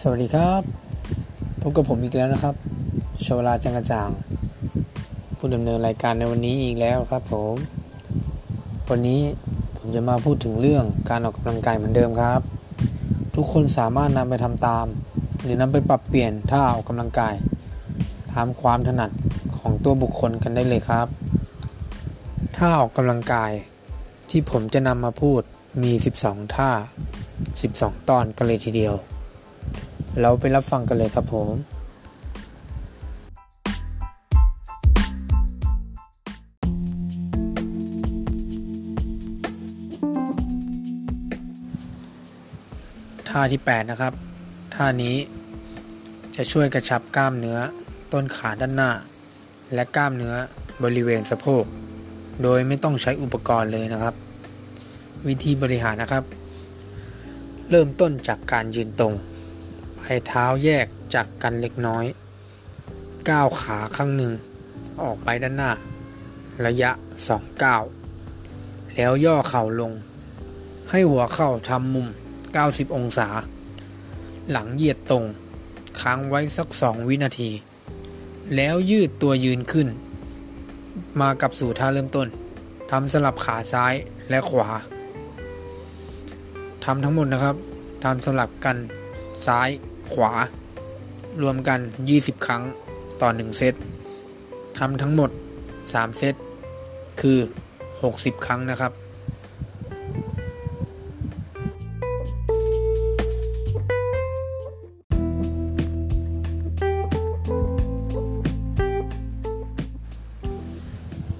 สวัสดีครับ พบกับผมอีกแล้วนะครับชวลาจังกระจ่าง ผู้ดำเนินรายการในวันนี้อีกแล้วครับผม วันนี้ผมจะมาพูดถึงเรื่องการออกกำลังกายเหมือนเดิมครับ ทุกคนสามารถนำไปทำตาม หรือนำไปปรับเปลี่ยนท่าออกกำลังกายตามความถนัดของตัวบุคคลกันได้เลยครับท่าออกกำลังกายที่ผมจะนำมาพูดมี 12 ท่า 12 ตอนกันเลยทีเดียว เราไปรับฟังกันเลยครับผม ท่าที่ 8 นะครับ ท่านี้จะช่วยกระชับกล้ามเนื้อต้นขาด้านหน้า และกล้ามเนื้อบริเวณสะโพก โดยไม่ต้องใช้อุปกรณ์เลยนะครับ วิธีบริหารนะครับ เริ่มต้นจากการยืนตรง ปลายเท้าแยกจากกันเล็กน้อยก้าวขาข้างหนึ่ง ออกไปด้านหน้า ระยะ2ก้าวแล้วย่อเข่าลง ให้หัวเข่าทำมุม 90 องศา หลังเหยียดตรง ค้างไว้สัก2วินาที แล้วยืดตัวยืนขึ้น มากับสู่ท่าเริ่มต้นทำสลับขาซ้ายและขวาทำทั้งหมดนะครับทำสลับกันซ้าย ขวา รวมกัน 20 ครั้งต่อ 1 เซตทำทั้งหมด 3 เซต คือ 60 ครั้งนะครับ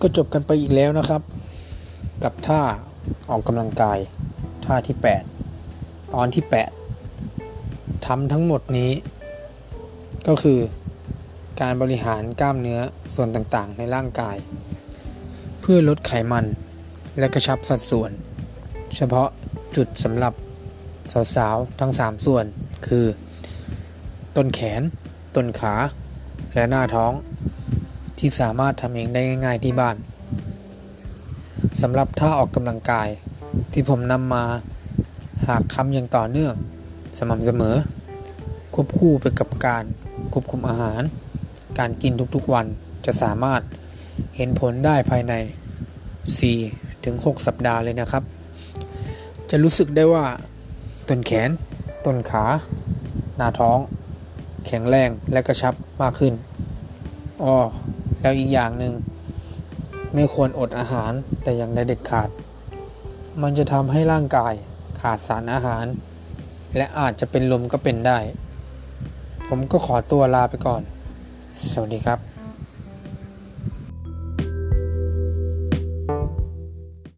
ก็จบกันไปอีกแล้วนะครับ กับท่าออกกำลังกาย ท่าที่ 8 ตอนที่ 8 ทำทั้งหมดนี้ ก็คือการบริหารกล้ามเนื้อส่วนต่างๆ ในร่างกาย เพื่อลดไขมันและกระชับสัดส่วน เฉพาะจุดสำหรับสาวๆทั้ง 3 ส่วนคือ ต้นแขน ต้นขา และหน้าท้องที่สามารถทำเองได้ง่าย ๆที่บ้านสำหรับท่าออกกำลังกายที่ผมนำมาหากทำอย่างต่อเนื่อง สม่ำเสมอ ควบคู่ไปกับการควบคุมอาหาร การกินทุกๆวันจะสามารถเห็นผลได้ภายใน 4-6 สัปดาห์เลยนะครับ จะรู้สึกได้ว่าต้นแขน ต้นขา หน้าท้อง แข็งแรงและกระชับมากขึ้นอ้อแล้วอีกอย่างหนึ่งไม่ควรอดอาหารแต่อย่างใดเด็ดขาด มันจะทำให้ร่างกายขาดสารอาหาร และอาจจะเป็นลมก็เป็นได้ ผมก็ขอตัวลาไปก่อน สวัสดีครับ